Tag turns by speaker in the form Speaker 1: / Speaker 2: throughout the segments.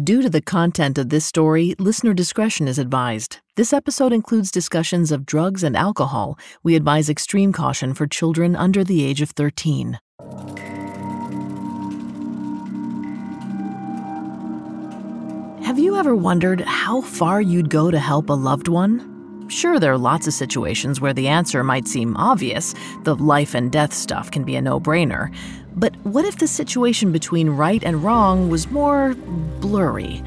Speaker 1: Due to the content of this story, listener discretion is advised. This episode includes discussions of drugs and alcohol. We advise extreme caution for children under the age of 13. Have you ever wondered how far you'd go to help a loved one? Sure, there are lots of situations where the answer might seem obvious. The life and death stuff can be a no brainer. But what if the situation between right and wrong was more blurry?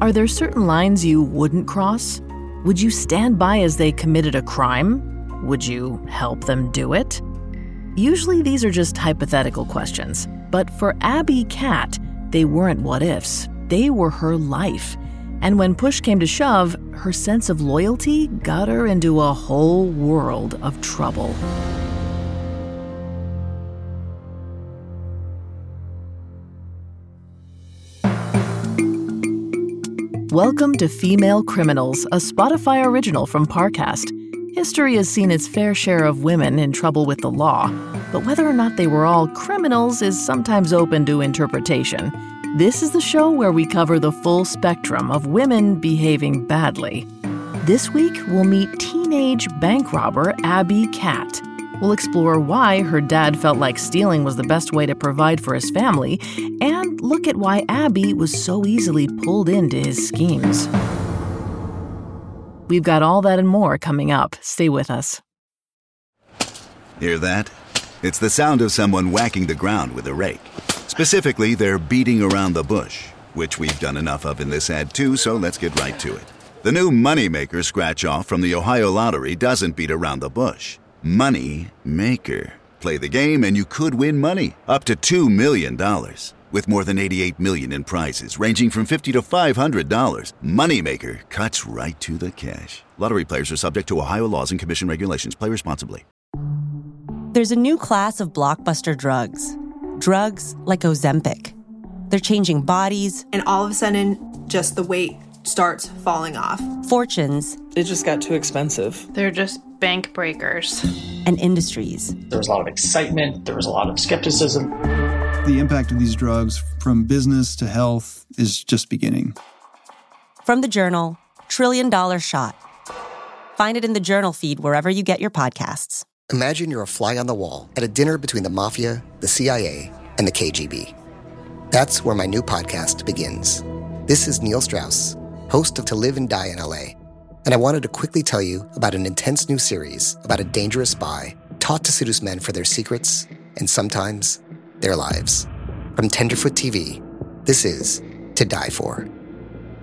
Speaker 1: Are there certain lines you wouldn't cross? Would you stand by as they committed a crime? Would you help them do it? Usually these are just hypothetical questions, but for Abby Catt, they weren't what ifs they were her life. And when push came to shove, her sense of loyalty got her into a whole world of trouble. Welcome to Female Criminals, a Spotify original from Parcast. History has seen its fair share of women in trouble with the law, but whether or not they were all criminals is sometimes open to interpretation. This is the show where we cover the full spectrum of women behaving badly. This week, we'll meet teenage bank robber Abby Catt. We'll explore why her dad felt like stealing was the best way to provide for his family, and look at why Abby was so easily pulled into his schemes. We've got all that and more coming up. Stay with us.
Speaker 2: Hear that? It's the sound of someone whacking the ground with a rake. Specifically, they're beating around the bush, which we've done enough of in this ad too, so let's get right to it. The new Moneymaker scratch off from the Ohio Lottery doesn't beat around the bush. Money Maker. Play the game and you could win money, up to $2 million. With more than 88 million in prizes ranging from 50 to $500, Moneymaker cuts right to the cash. Lottery players are subject to Ohio laws and commission regulations. Play responsibly.
Speaker 3: There's a new class of blockbuster drugs drugs like Ozempic. They're changing bodies.
Speaker 4: And all of a sudden, just the weight starts falling off.
Speaker 3: Fortunes.
Speaker 5: It just got too expensive.
Speaker 6: They're just bank breakers.
Speaker 3: And industries.
Speaker 7: There was a lot of excitement, there was a lot of skepticism.
Speaker 8: The impact of these drugs from business to health is just beginning.
Speaker 3: From the journal, Trillion Dollar Shot. Find it in the journal feed wherever you get your podcasts.
Speaker 9: Imagine you're a fly on the wall at a dinner between the mafia, the CIA, and the KGB. That's where my new podcast begins. This is Neil Strauss, host of To Live and Die in LA, and I wanted to quickly tell you about an intense new series about a dangerous spy taught to seduce men for their secrets and sometimes their lives. From Tenderfoot TV, this is To Die For.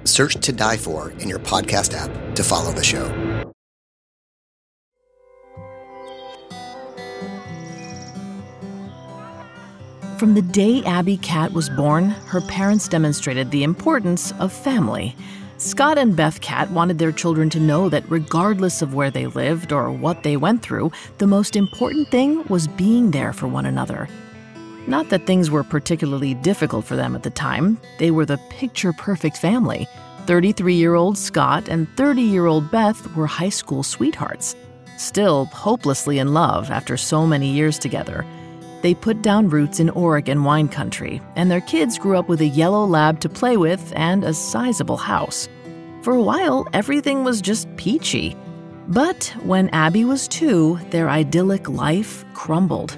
Speaker 9: Search To Die For in your podcast app to follow the show.
Speaker 1: From the day Abby Catt was born, her parents demonstrated the importance of family. Scott and Beth Catt wanted their children to know that regardless of where they lived or what they went through, the most important thing was being there for one another. Not that things were particularly difficult for them at the time, they were the picture perfect family. 33 year old Scott and 30 year old Beth were high school sweethearts, still hopelessly in love after so many years together. They put down roots in Oregon wine country, and their kids grew up with a yellow lab to play with and a sizable house. For a while, everything was just peachy. But when Abby was two, their idyllic life crumbled.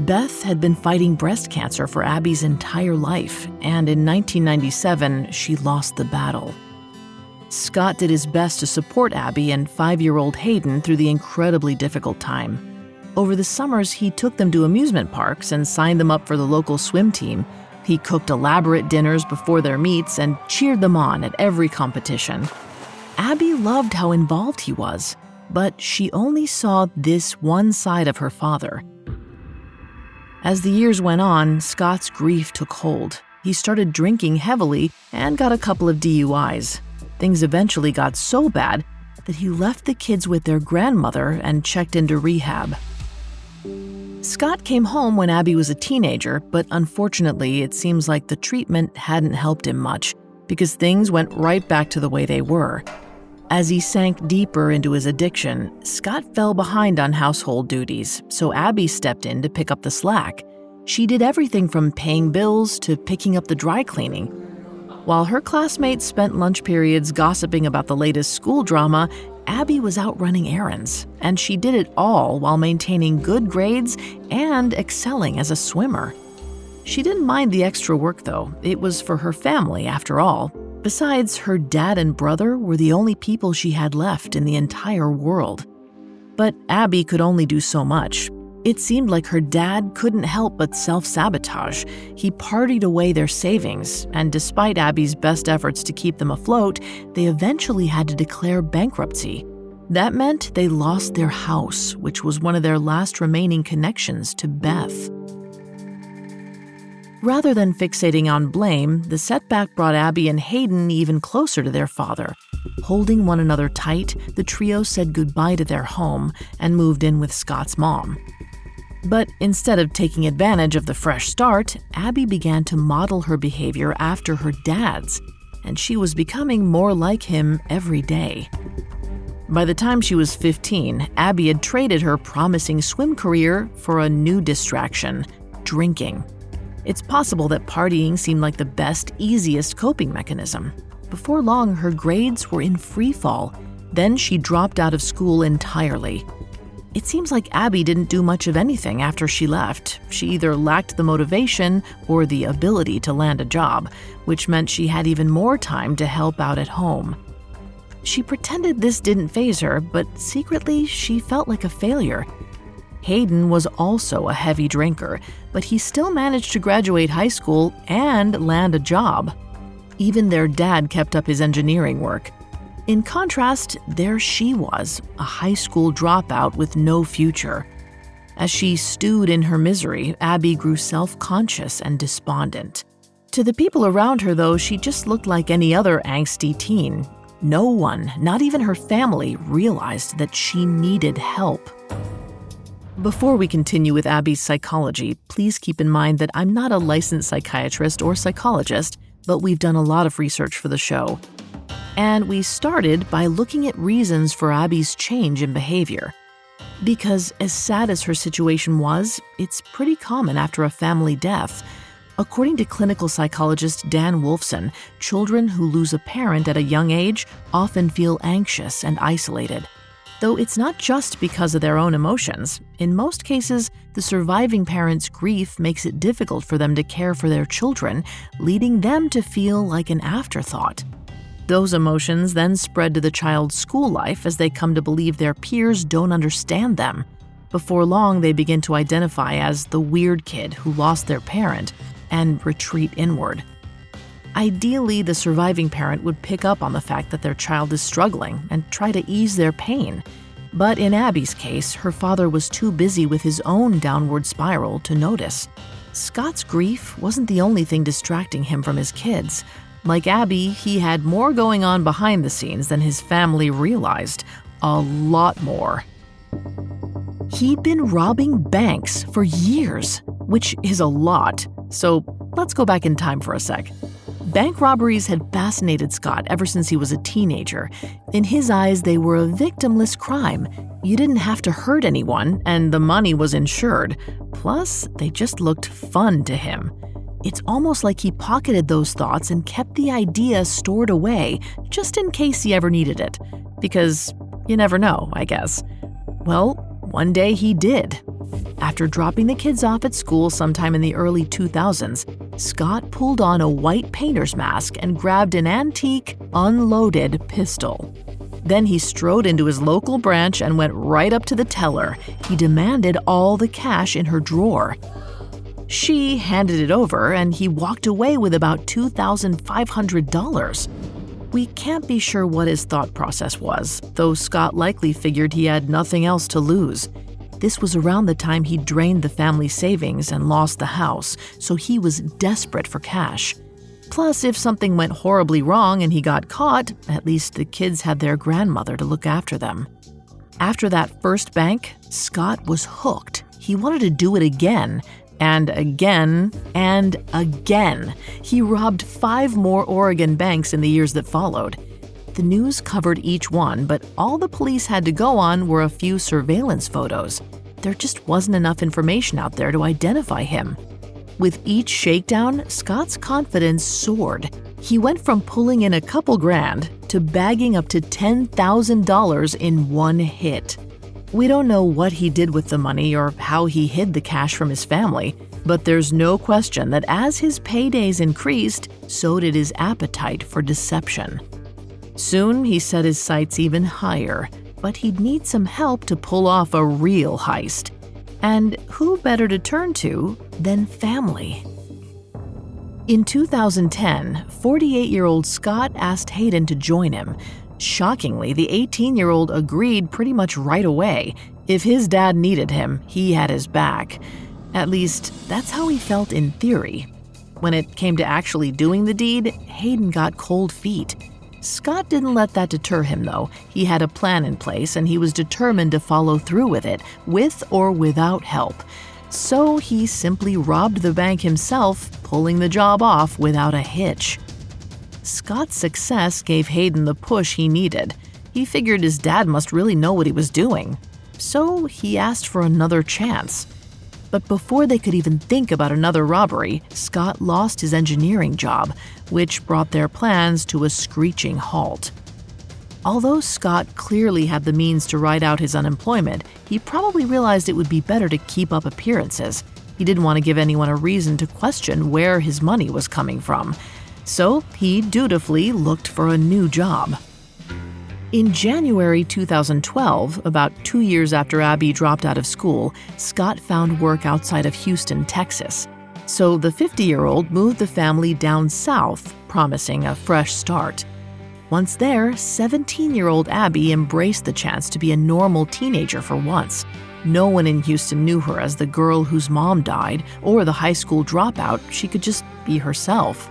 Speaker 1: Beth had been fighting breast cancer for Abby's entire life, and in 1997, she lost the battle. Scott did his best to support Abby and five year old Hayden through the incredibly difficult time. Over the summers, he took them to amusement parks and signed them up for the local swim team. He cooked elaborate dinners before their meets and cheered them on at every competition. Abby loved how involved he was, but she only saw this one side of her father. As the years went on, Scott's grief took hold. He started drinking heavily and got a couple of DUIs. Things eventually got so bad that he left the kids with their grandmother and checked into rehab. Scott came home when Abby was a teenager, but unfortunately, it seems like the treatment hadn't helped him much because things went right back to the way they were. As he sank deeper into his addiction, Scott fell behind on household duties, so Abby stepped in to pick up the slack. She did everything from paying bills to picking up the dry cleaning. While her classmates spent lunch periods gossiping about the latest school drama, Abby was out running errands, and she did it all while maintaining good grades and excelling as a swimmer. She didn't mind the extra work, though. It was for her family, after all. Besides, her dad and brother were the only people she had left in the entire world. But Abby could only do so much. It seemed like her dad couldn't help but self sabotage. He partied away their savings, and despite Abby's best efforts to keep them afloat, they eventually had to declare bankruptcy. That meant they lost their house, which was one of their last remaining connections to Beth. Rather than fixating on blame, the setback brought Abby and Hayden even closer to their father. Holding one another tight, the trio said goodbye to their home and moved in with Scott's mom. But instead of taking advantage of the fresh start, Abby began to model her behavior after her dad's, and she was becoming more like him every day. By the time she was 15, Abby had traded her promising swim career for a new distraction drinking. It's possible that partying seemed like the best, easiest coping mechanism. Before long, her grades were in free fall. Then she dropped out of school entirely. It seems like Abby didn't do much of anything after she left. She either lacked the motivation or the ability to land a job, which meant she had even more time to help out at home. She pretended this didn't faze her, but secretly she felt like a failure. Hayden was also a heavy drinker, but he still managed to graduate high school and land a job. Even their dad kept up his engineering work. In contrast, there she was, a high school dropout with no future. As she stewed in her misery, Abby grew self conscious and despondent. To the people around her, though, she just looked like any other angsty teen. No one, not even her family, realized that she needed help. Before we continue with Abby's psychology, please keep in mind that I'm not a licensed psychiatrist or psychologist, but we've done a lot of research for the show. And we started by looking at reasons for Abby's change in behavior. Because, as sad as her situation was, it's pretty common after a family death. According to clinical psychologist Dan Wolfson, children who lose a parent at a young age often feel anxious and isolated. Though it's not just because of their own emotions, in most cases, the surviving parent's grief makes it difficult for them to care for their children, leading them to feel like an afterthought. Those emotions then spread to the child's school life as they come to believe their peers don't understand them. Before long, they begin to identify as the weird kid who lost their parent and retreat inward. Ideally, the surviving parent would pick up on the fact that their child is struggling and try to ease their pain. But in Abby's case, her father was too busy with his own downward spiral to notice. Scott's grief wasn't the only thing distracting him from his kids. Like Abby, he had more going on behind the scenes than his family realized. A lot more. He'd been robbing banks for years, which is a lot. So let's go back in time for a sec. Bank robberies had fascinated Scott ever since he was a teenager. In his eyes, they were a victimless crime. You didn't have to hurt anyone, and the money was insured. Plus, they just looked fun to him. It's almost like he pocketed those thoughts and kept the idea stored away, just in case he ever needed it. Because you never know, I guess. Well, one day he did. After dropping the kids off at school sometime in the early 2000s, Scott pulled on a white painter's mask and grabbed an antique, unloaded pistol. Then he strode into his local branch and went right up to the teller. He demanded all the cash in her drawer. She handed it over and he walked away with about $2,500. We can't be sure what his thought process was, though Scott likely figured he had nothing else to lose. This was around the time he drained the family savings and lost the house, so he was desperate for cash. Plus, if something went horribly wrong and he got caught, at least the kids had their grandmother to look after them. After that first bank, Scott was hooked. He wanted to do it again, and again, and again. He robbed five more Oregon banks in the years that followed. The news covered each one, but all the police had to go on were a few surveillance photos. There just wasn't enough information out there to identify him. With each shakedown, Scott's confidence soared. He went from pulling in a couple grand to bagging up to $10,000 in one hit. We don't know what he did with the money or how he hid the cash from his family, but there's no question that as his paydays increased, so did his appetite for deception. Soon he set his sights even higher, but he'd need some help to pull off a real heist. And who better to turn to than family? In 2010, 48 year old Scott asked Hayden to join him. Shockingly, the 18 year old agreed pretty much right away. If his dad needed him, he had his back. At least, that's how he felt in theory. When it came to actually doing the deed, Hayden got cold feet. Scott didn't let that deter him, though. He had a plan in place and he was determined to follow through with it, with or without help. So he simply robbed the bank himself, pulling the job off without a hitch. Scott's success gave Hayden the push he needed. He figured his dad must really know what he was doing. So he asked for another chance. But before they could even think about another robbery, Scott lost his engineering job, which brought their plans to a screeching halt. Although Scott clearly had the means to ride out his unemployment, he probably realized it would be better to keep up appearances. He didn't want to give anyone a reason to question where his money was coming from. So he dutifully looked for a new job. In January 2012, about two years after Abby dropped out of school, Scott found work outside of Houston, Texas. So the 50 year old moved the family down south, promising a fresh start. Once there, 17 year old Abby embraced the chance to be a normal teenager for once. No one in Houston knew her as the girl whose mom died or the high school dropout. She could just be herself.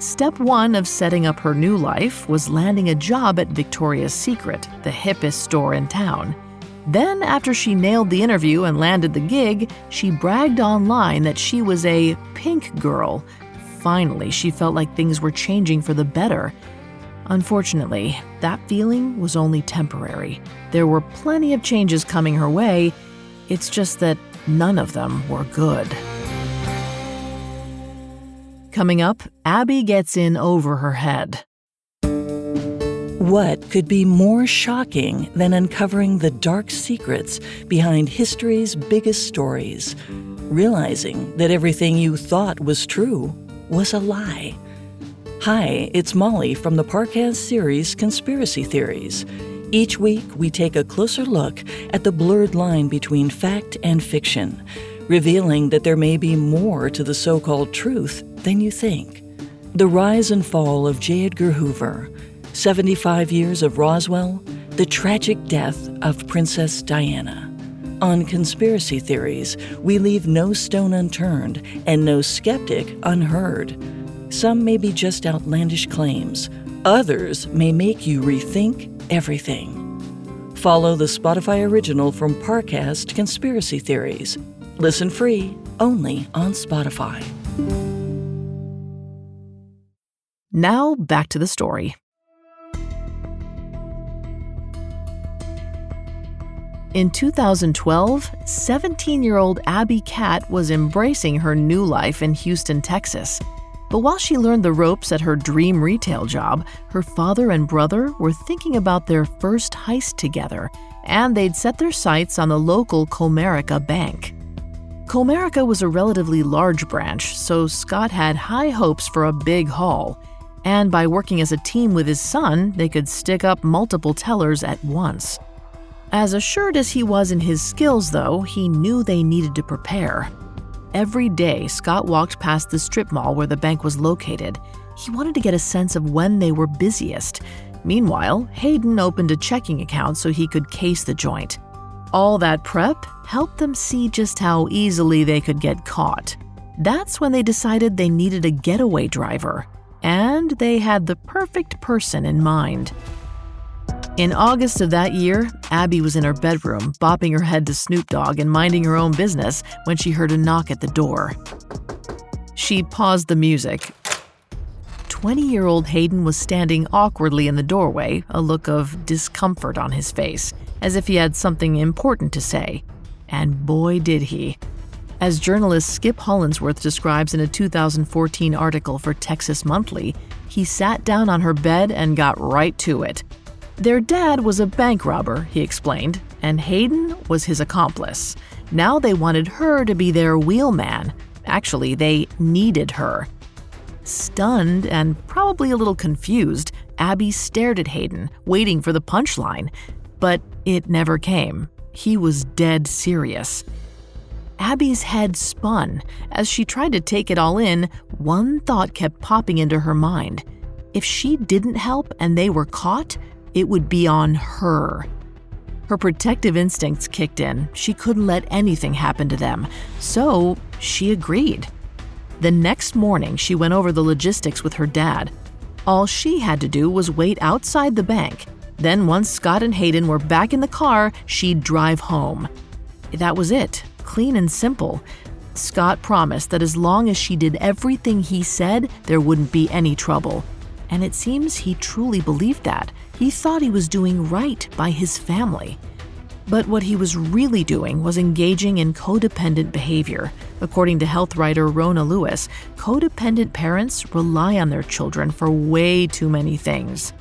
Speaker 1: Step one of setting up her new life was landing a job at Victoria's Secret, the hippest store in town. Then, after she nailed the interview and landed the gig, she bragged online that she was a pink girl. Finally, she felt like things were changing for the better. Unfortunately, that feeling was only temporary. There were plenty of changes coming her way, it's just that none of them were good. Coming up, Abby gets in over her head.
Speaker 10: What could be more shocking than uncovering the dark secrets behind history's biggest stories? Realizing that everything you thought was true was a lie. Hi, it's Molly from the Parcast series Conspiracy Theories. Each week, we take a closer look at the blurred line between fact and fiction, revealing that there may be more to the so called truth than you think. The rise and fall of J. Edgar Hoover, 75 years of Roswell, the tragic death of Princess Diana. On conspiracy theories, we leave no stone unturned and no skeptic unheard. Some may be just outlandish claims, others may make you rethink everything. Follow the Spotify original from Parcast Conspiracy Theories. Listen free only on Spotify.
Speaker 1: Now, back to the story. In 2012, 17 year old Abby Catt was embracing her new life in Houston, Texas. But while she learned the ropes at her dream retail job, her father and brother were thinking about their first heist together, and they'd set their sights on the local Comerica Bank. Comerica was a relatively large branch, so Scott had high hopes for a big haul. And by working as a team with his son, they could stick up multiple tellers at once. As assured as he was in his skills, though, he knew they needed to prepare. Every day, Scott walked past the strip mall where the bank was located. He wanted to get a sense of when they were busiest. Meanwhile, Hayden opened a checking account so he could case the joint. All that prep helped them see just how easily they could get caught. That's when they decided they needed a getaway driver, and they had the perfect person in mind. In August of that year, Abby was in her bedroom, bopping her head to Snoop Dogg and minding her own business when she heard a knock at the door. She paused the music. 20 year old Hayden was standing awkwardly in the doorway, a look of discomfort on his face, as if he had something important to say. And boy, did he. As journalist Skip Hollandsworth describes in a 2014 article for Texas Monthly, He sat down on her bed and got right to it. Their dad was a bank robber, he explained, and Hayden was his accomplice. Now they wanted her to be their wheelman. Actually, they needed her. Stunned and probably a little confused, Abby stared at Hayden, waiting for the punchline. But it never came. He was dead serious. Abby's head spun. As she tried to take it all in, one thought kept popping into her mind. If she didn't help and they were caught, it would be on her. Her protective instincts kicked in. She couldn't let anything happen to them. So she agreed. The next morning, she went over the logistics with her dad. All she had to do was wait outside the bank. Then, once Scott and Hayden were back in the car, she'd drive home. That was it, clean and simple. Scott promised that as long as she did everything he said, there wouldn't be any trouble. And it seems he truly believed that. He thought he was doing right by his family. But what he was really doing was engaging in codependent behavior. According to health writer Rona Lewis, codependent parents rely on their children for way too many things.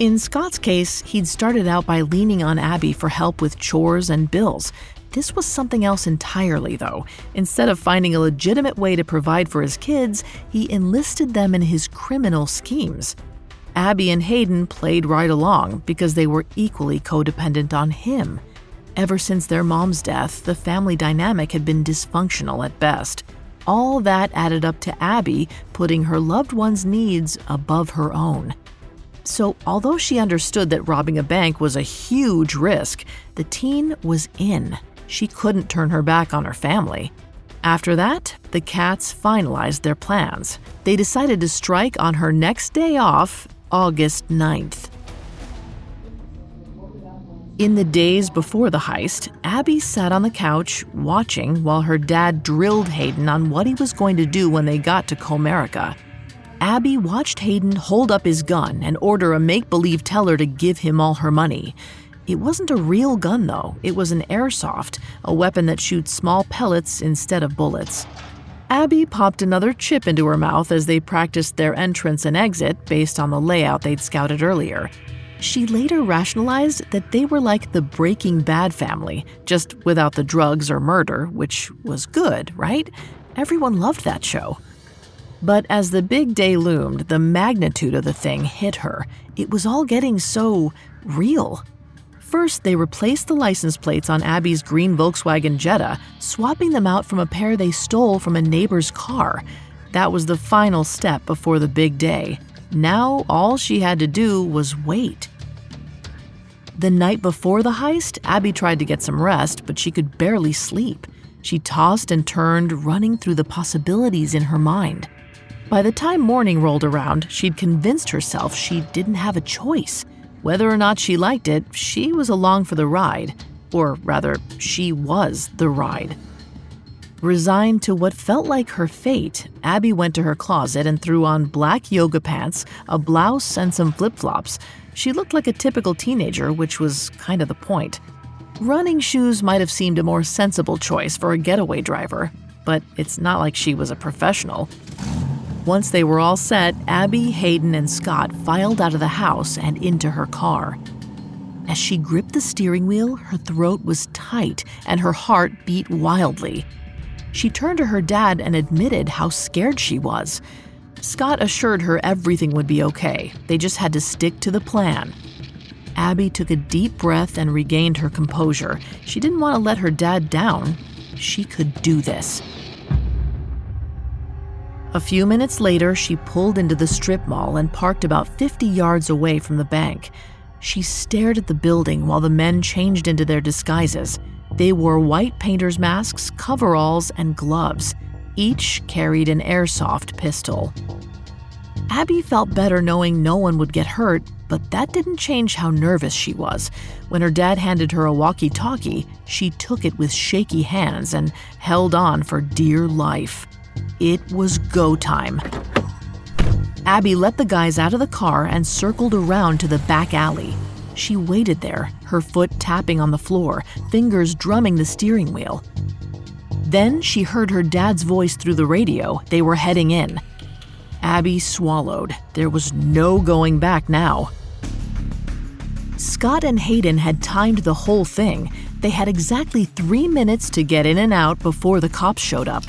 Speaker 1: In Scott's case, he'd started out by leaning on Abby for help with chores and bills. This was something else entirely, though. Instead of finding a legitimate way to provide for his kids, he enlisted them in his criminal schemes. Abby and Hayden played right along because they were equally codependent on him. Ever since their mom's death, the family dynamic had been dysfunctional at best. All that added up to Abby putting her loved one's needs above her own. So, although she understood that robbing a bank was a huge risk, the teen was in. She couldn't turn her back on her family. After that, the Catts finalized their plans. They decided to strike on her next day off, August 9th. In the days before the heist, Abby sat on the couch watching while her dad drilled Hayden on what he was going to do when they got to Comerica. Abby watched Hayden hold up his gun and order a make believe teller to give him all her money. It wasn't a real gun, though, it was an airsoft, a weapon that shoots small pellets instead of bullets. Abby popped another chip into her mouth as they practiced their entrance and exit based on the layout they'd scouted earlier. She later rationalized that they were like the Breaking Bad family, just without the drugs or murder, which was good, right? Everyone loved that show. But as the big day loomed, the magnitude of the thing hit her. It was all getting so real. First, they replaced the license plates on Abby's green Volkswagen Jetta, swapping them out from a pair they stole from a neighbor's car. That was the final step before the big day. Now, all she had to do was wait. The night before the heist, Abby tried to get some rest, but she could barely sleep. She tossed and turned, running through the possibilities in her mind. By the time morning rolled around, she'd convinced herself she didn't have a choice. Whether or not she liked it, she was along for the ride. Or rather, she was the ride. Resigned to what felt like her fate, Abby went to her closet and threw on black yoga pants, a blouse, and some flip flops. She looked like a typical teenager, which was kind of the point. Running shoes might have seemed a more sensible choice for a getaway driver, but it's not like she was a professional. Once they were all set, Abby, Hayden, and Scott filed out of the house and into her car. As she gripped the steering wheel, her throat was tight and her heart beat wildly. She turned to her dad and admitted how scared she was. Scott assured her everything would be okay. They just had to stick to the plan. Abby took a deep breath and regained her composure. She didn't want to let her dad down. She could do this. A few minutes later, she pulled into the strip mall and parked about 50 yards away from the bank. She stared at the building while the men changed into their disguises. They wore white painter's masks, coveralls, and gloves. Each carried an airsoft pistol. Abby felt better knowing no one would get hurt, but that didn't change how nervous she was. When her dad handed her a walkie talkie, she took it with shaky hands and held on for dear life. It was go time. Abby let the guys out of the car and circled around to the back alley. She waited there, her foot tapping on the floor, fingers drumming the steering wheel. Then she heard her dad's voice through the radio. They were heading in. Abby swallowed. There was no going back now. Scott and Hayden had timed the whole thing. They had exactly three minutes to get in and out before the cops showed up.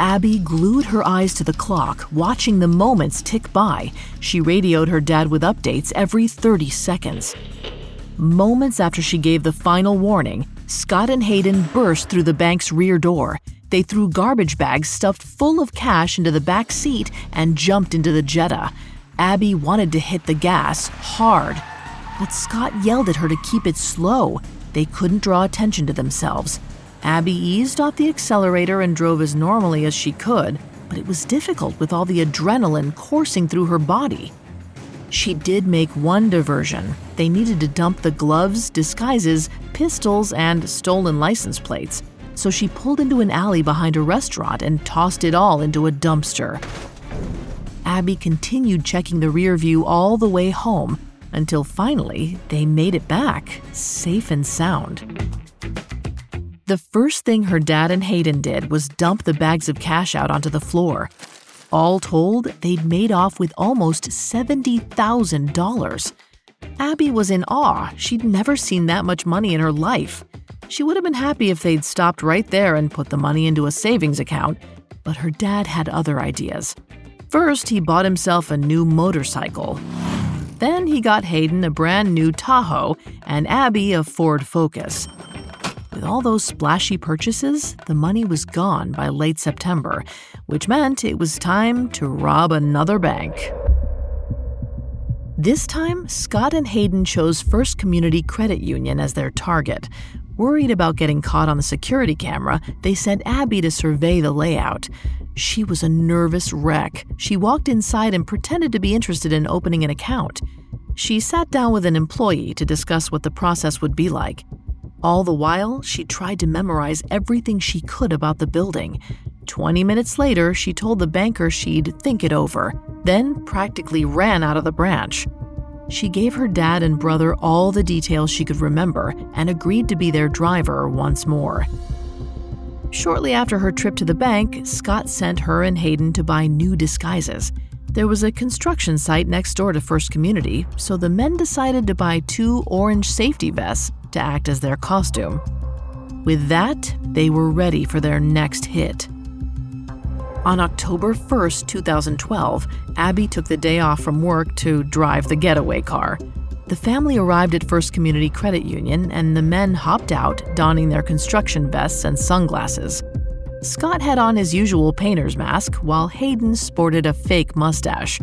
Speaker 1: Abby glued her eyes to the clock, watching the moments tick by. She radioed her dad with updates every 30 seconds. Moments after she gave the final warning, Scott and Hayden burst through the bank's rear door. They threw garbage bags stuffed full of cash into the back seat and jumped into the Jetta. Abby wanted to hit the gas hard, but Scott yelled at her to keep it slow. They couldn't draw attention to themselves. Abby eased off the accelerator and drove as normally as she could, but it was difficult with all the adrenaline coursing through her body. She did make one diversion. They needed to dump the gloves, disguises, pistols, and stolen license plates. So she pulled into an alley behind a restaurant and tossed it all into a dumpster. Abby continued checking the rear view all the way home until finally they made it back, safe and sound. The first thing her dad and Hayden did was dump the bags of cash out onto the floor. All told, they'd made off with almost $70,000. Abby was in awe. She'd never seen that much money in her life. She would have been happy if they'd stopped right there and put the money into a savings account, but her dad had other ideas. First, he bought himself a new motorcycle. Then he got Hayden a brand new Tahoe and Abby a Ford Focus. With all those splashy purchases, the money was gone by late September, which meant it was time to rob another bank. This time, Scott and Hayden chose First Community Credit Union as their target. Worried about getting caught on the security camera, they sent Abby to survey the layout. She was a nervous wreck. She walked inside and pretended to be interested in opening an account. She sat down with an employee to discuss what the process would be like. All the while, she tried to memorize everything she could about the building. 20 minutes later, she told the banker she'd think it over, then practically ran out of the branch. She gave her dad and brother all the details she could remember and agreed to be their driver once more. Shortly after her trip to the bank, Scott sent her and Hayden to buy new disguises. There was a construction site next door to First Community, so the men decided to buy two orange safety vests to act as their costume. With that, they were ready for their next hit. On October 1st, 2012, Abby took the day off from work to drive the getaway car. The family arrived at First Community Credit Union, and the men hopped out, donning their construction vests and sunglasses. Scott had on his usual painter's mask, while Hayden sported a fake mustache.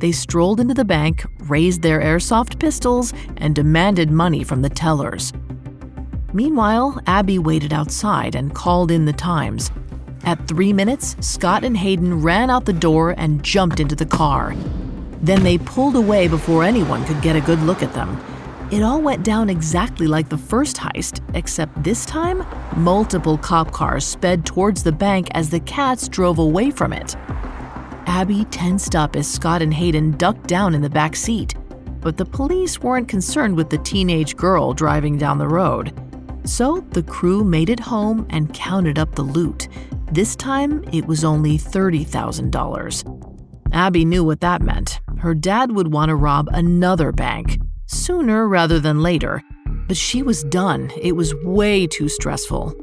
Speaker 1: They strolled into the bank, raised their airsoft pistols, and demanded money from the tellers. Meanwhile, Abby waited outside and called in the times. At three minutes, Scott and Hayden ran out the door and jumped into the car. Then they pulled away before anyone could get a good look at them. It all went down exactly like the first heist, except this time, multiple cop cars sped towards the bank as the Catts drove away from it. Abby tensed up as Scott and Hayden ducked down in the back seat, but the police weren't concerned with the teenage girl driving down the road. So the crew made it home and counted up the loot. This time, it was only $30,000. Abby knew what that meant. Her dad would want to rob another bank, sooner rather than later. But she was done. It was way too stressful.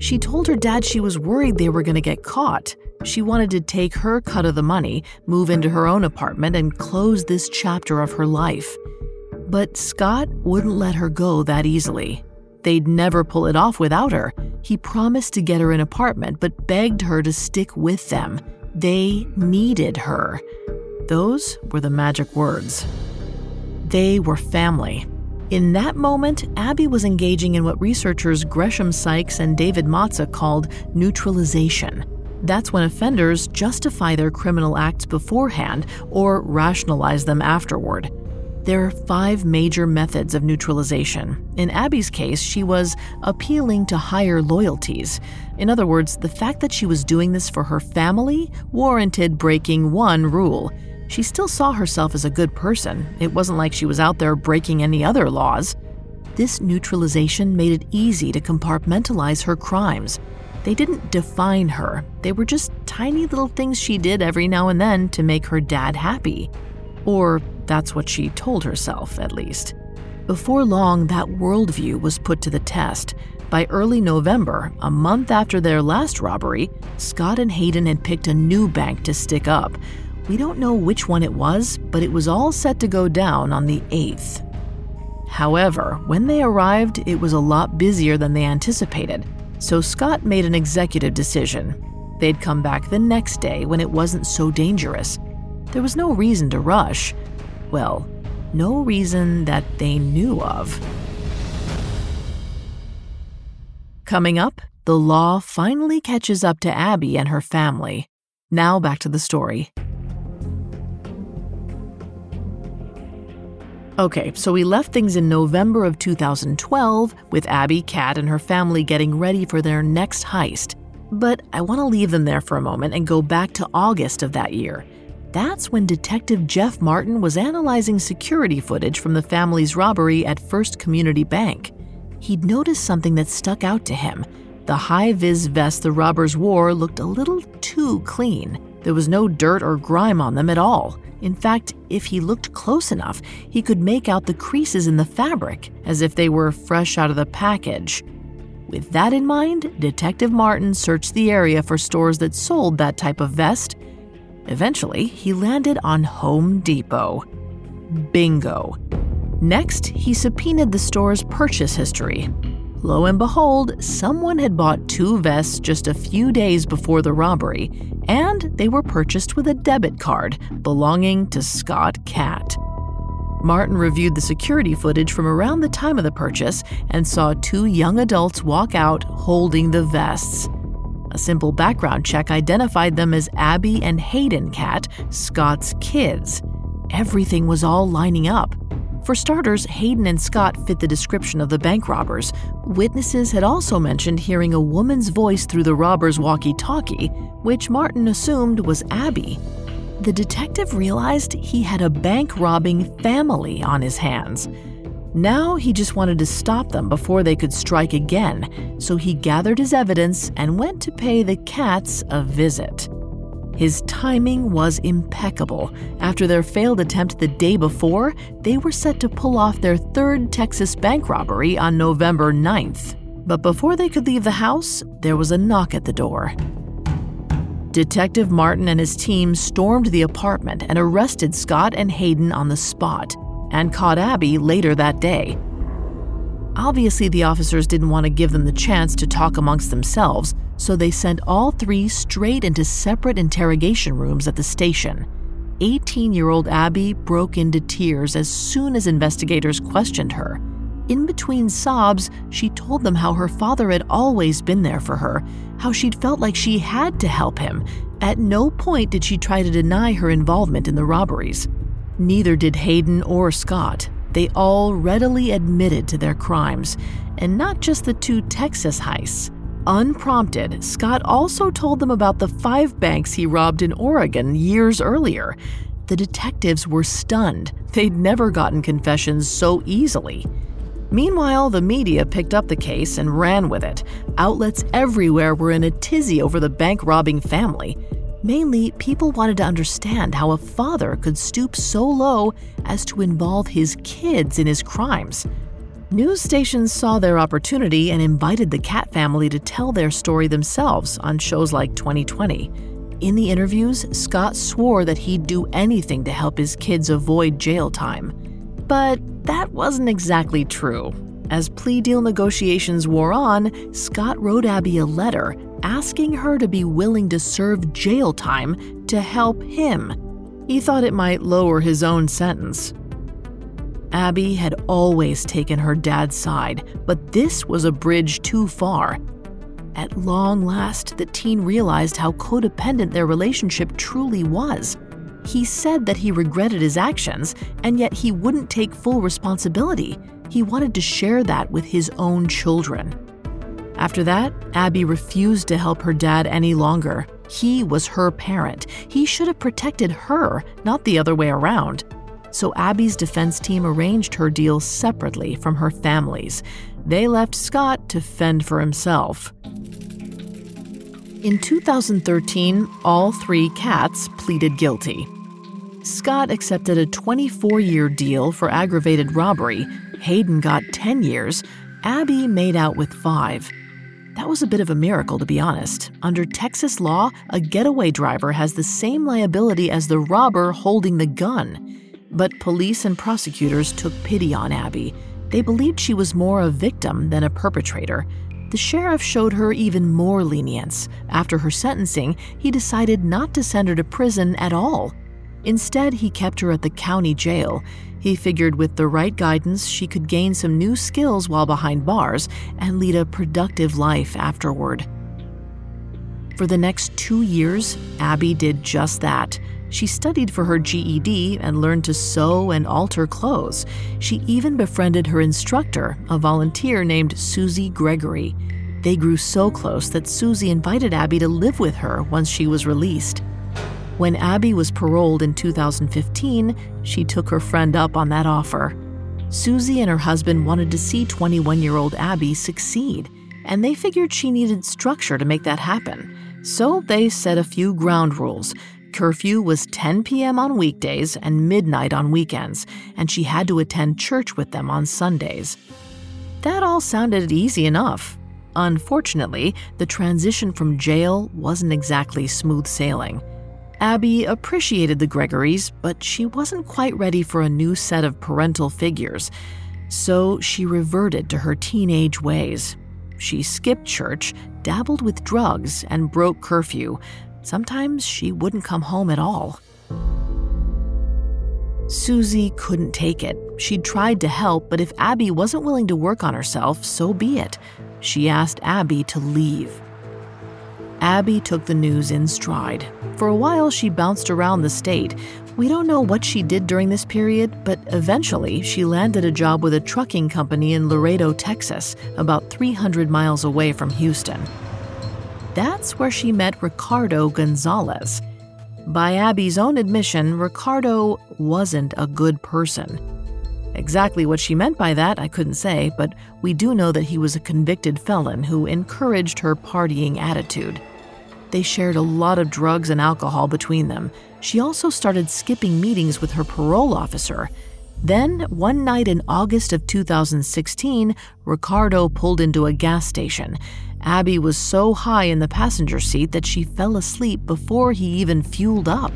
Speaker 1: She told her dad she was worried they were going to get caught. She wanted to take her cut of the money, move into her own apartment, and close this chapter of her life. But Scott wouldn't let her go that easily. They'd never pull it off without her. He promised to get her an apartment, but begged her to stick with them. They needed her. Those were the magic words. They were family. In that moment, Abby was engaging in what researchers Gresham Sykes and David Matza called neutralization. That's when offenders justify their criminal acts beforehand or rationalize them afterward. There are five major methods of neutralization. In Abby's case, she was appealing to higher loyalties. In other words, the fact that she was doing this for her family warranted breaking one rule. She still saw herself as a good person. It wasn't like she was out there breaking any other laws. This neutralization made it easy to compartmentalize her crimes. They didn't define her, they were just tiny little things she did every now and then to make her dad happy. Or that's what she told herself, at least. Before long, that worldview was put to the test. By early November, a month after their last robbery, Scott and Hayden had picked a new bank to stick up. We don't know which one it was, but it was all set to go down on the 8th. However, when they arrived, it was a lot busier than they anticipated, so Scott made an executive decision. They'd come back the next day when it wasn't so dangerous. There was no reason to rush. Well, no reason that they knew of. Coming up, the law finally catches up to Abby and her family. Now back to the story. Okay, so we left things in November of 2012 with Abby, Catt, and her family getting ready for their next heist. But I want to leave them there for a moment and go back to August of that year. That's when Detective Jeff Martin was analyzing security footage from the family's robbery at First Community Bank. He'd noticed something that stuck out to him. The high vis vest the robbers wore looked a little too clean. There was no dirt or grime on them at all. In fact, if he looked close enough, he could make out the creases in the fabric as if they were fresh out of the package. With that in mind, Detective Martin searched the area for stores that sold that type of vest. Eventually, he landed on Home Depot. Bingo. Next, he subpoenaed the store's purchase history. Lo and behold, someone had bought two vests just a few days before the robbery, and they were purchased with a debit card belonging to Scott Catt. Martin reviewed the security footage from around the time of the purchase and saw two young adults walk out holding the vests. A simple background check identified them as Abby and Hayden Catt, Scott's kids. Everything was all lining up. For starters, Hayden and Scott fit the description of the bank robbers. Witnesses had also mentioned hearing a woman's voice through the robber's walkie talkie, which Martin assumed was Abby. The detective realized he had a bank robbing family on his hands. Now he just wanted to stop them before they could strike again, so he gathered his evidence and went to pay the Catts a visit. His timing was impeccable. After their failed attempt the day before, they were set to pull off their third Texas bank robbery on November 9th. But before they could leave the house, there was a knock at the door. Detective Martin and his team stormed the apartment and arrested Scott and Hayden on the spot, and caught Abby later that day. Obviously, the officers didn't want to give them the chance to talk amongst themselves, so they sent all three straight into separate interrogation rooms at the station. 18 year old Abby broke into tears as soon as investigators questioned her. In between sobs, she told them how her father had always been there for her, how she'd felt like she had to help him. At no point did she try to deny her involvement in the robberies. Neither did Hayden or Scott. They all readily admitted to their crimes, and not just the two Texas heists. Unprompted, Scott also told them about the five banks he robbed in Oregon years earlier. The detectives were stunned. They'd never gotten confessions so easily. Meanwhile, the media picked up the case and ran with it. Outlets everywhere were in a tizzy over the bank robbing family. Mainly, people wanted to understand how a father could stoop so low as to involve his kids in his crimes. News stations saw their opportunity and invited the Catt family to tell their story themselves on shows like 2020. In the interviews, Scott swore that he'd do anything to help his kids avoid jail time. But that wasn't exactly true. As plea deal negotiations wore on, Scott wrote Abby a letter asking her to be willing to serve jail time to help him. He thought it might lower his own sentence. Abby had always taken her dad's side, but this was a bridge too far. At long last, the teen realized how codependent their relationship truly was. He said that he regretted his actions, and yet he wouldn't take full responsibility. He wanted to share that with his own children. After that, Abby refused to help her dad any longer. He was her parent. He should have protected her, not the other way around. So Abby's defense team arranged her deal separately from her family's. They left Scott to fend for himself. In 2013, all three Catts pleaded guilty. Scott accepted a 24 year deal for aggravated robbery. Hayden got 10 years. Abby made out with five. That was a bit of a miracle, to be honest. Under Texas law, a getaway driver has the same liability as the robber holding the gun. But police and prosecutors took pity on Abby. They believed she was more a victim than a perpetrator. The sheriff showed her even more lenience. After her sentencing, he decided not to send her to prison at all. Instead, he kept her at the county jail. He figured with the right guidance, she could gain some new skills while behind bars and lead a productive life afterward. For the next two years, Abby did just that. She studied for her GED and learned to sew and alter clothes. She even befriended her instructor, a volunteer named Susie Gregory. They grew so close that Susie invited Abby to live with her once she was released. When Abby was paroled in 2015, she took her friend up on that offer. Susie and her husband wanted to see 21 year old Abby succeed, and they figured she needed structure to make that happen. So they set a few ground rules Curfew was 10 p.m. on weekdays and midnight on weekends, and she had to attend church with them on Sundays. That all sounded easy enough. Unfortunately, the transition from jail wasn't exactly smooth sailing. Abby appreciated the Gregorys, but she wasn't quite ready for a new set of parental figures, so she reverted to her teenage ways. She skipped church, dabbled with drugs, and broke curfew, Sometimes she wouldn't come home at all. Susie couldn't take it. She'd tried to help, but if Abby wasn't willing to work on herself, so be it. She asked Abby to leave. Abby took the news in stride. For a while, she bounced around the state. We don't know what she did during this period, but eventually she landed a job with a trucking company in Laredo, Texas, about 300 miles away from Houston. That's where she met Ricardo Gonzalez. By Abby's own admission, Ricardo wasn't a good person. Exactly what she meant by that, I couldn't say, but we do know that he was a convicted felon who encouraged her partying attitude. They shared a lot of drugs and alcohol between them. She also started skipping meetings with her parole officer. Then, one night in August of 2016, Ricardo pulled into a gas station Abby was so high in the passenger seat that she fell asleep before he even fueled up.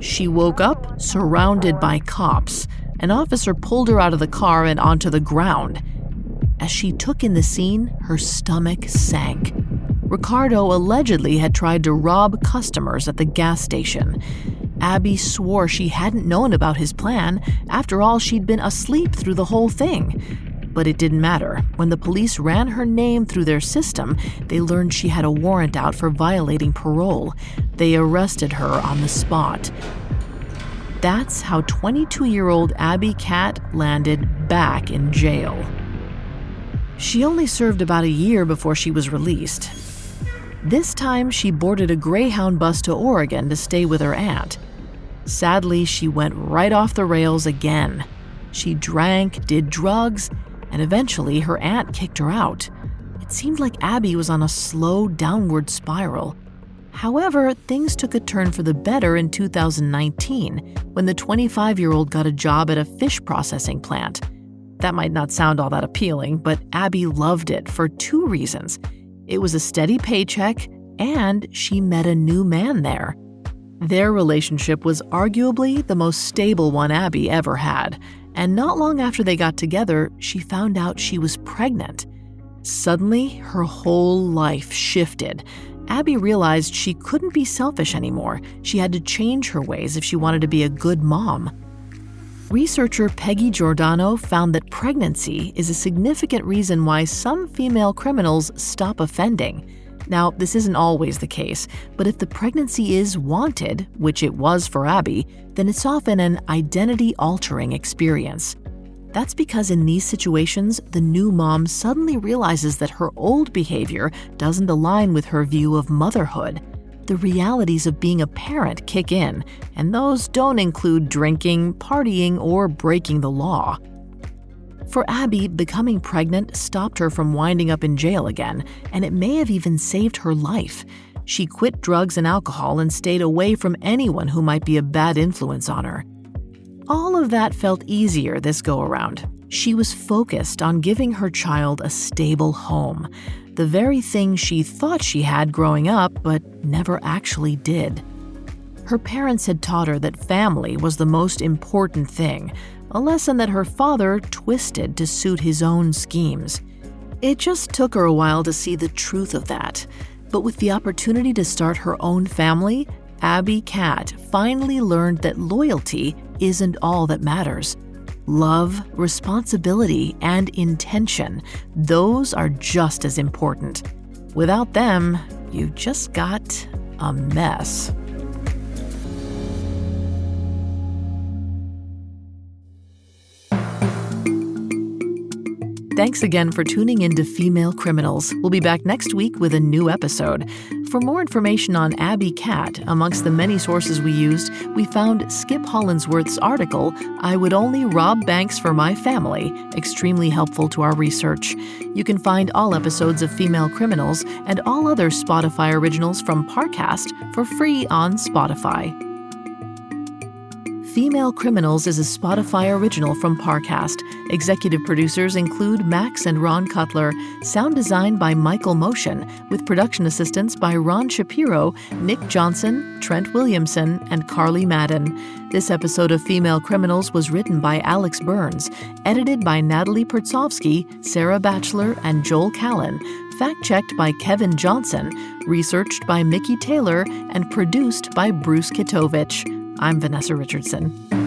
Speaker 1: She woke up surrounded by cops. An officer pulled her out of the car and onto the ground. As she took in the scene, her stomach sank. Ricardo allegedly had tried to rob customers at the gas station. Abby swore she hadn't known about his plan. After all, she'd been asleep through the whole thing. But it didn't matter. When the police ran her name through their system, they learned she had a warrant out for violating parole. They arrested her on the spot. That's how 22 year old Abby Catt landed back in jail. She only served about a year before she was released. This time, she boarded a Greyhound bus to Oregon to stay with her aunt. Sadly, she went right off the rails again. She drank, did drugs, and eventually her aunt kicked her out. It seemed like Abby was on a slow downward spiral. However, things took a turn for the better in 2019 when the 25 year old got a job at a fish processing plant. That might not sound all that appealing, but Abby loved it for two reasons. It was a steady paycheck, and she met a new man there. Their relationship was arguably the most stable one Abby ever had, and not long after they got together, she found out she was pregnant. Suddenly, her whole life shifted. Abby realized she couldn't be selfish anymore. She had to change her ways if she wanted to be a good mom. Researcher Peggy Giordano found that pregnancy is a significant reason why some female criminals stop offending. Now, this isn't always the case, but if the pregnancy is wanted, which it was for Abby, then it's often an identity altering experience. That's because in these situations, the new mom suddenly realizes that her old behavior doesn't align with her view of motherhood. The realities of being a parent kick in, and those don't include drinking, partying, or breaking the law. For Abby, becoming pregnant stopped her from winding up in jail again, and it may have even saved her life. She quit drugs and alcohol and stayed away from anyone who might be a bad influence on her. All of that felt easier this go around. She was focused on giving her child a stable home, the very thing she thought she had growing up but never actually did. Her parents had taught her that family was the most important thing, a lesson that her father twisted to suit his own schemes. It just took her a while to see the truth of that. But with the opportunity to start her own family, Abby Catt finally learned that loyalty isn't all that matters. Love, responsibility, and intention, those are just as important. Without them, you've just got a mess. Thanks again for tuning in to Female Criminals. We'll be back next week with a new episode. For more information on Abby Catt, amongst the many sources we used, we found Skip Hollandsworth's article, I Would Only Rob Banks for My Family, extremely helpful to our research. You can find all episodes of Female Criminals and all other Spotify originals from Parcast for free on Spotify. Female Criminals is a Spotify original from Parcast. Executive producers include Max and Ron Cutler. Sound design by Michael Motion, with production assistance by Ron Shapiro, Nick Johnson, Trent Williamson, and Carly Madden. This episode of Female Criminals was written by Alex Burns, edited by Natalie Pertsovsky, Sarah Batchelor, and Joel Callan, fact checked by Kevin Johnson, researched by Mickey Taylor, and produced by Bruce Kitovich. I'm Vanessa Richardson.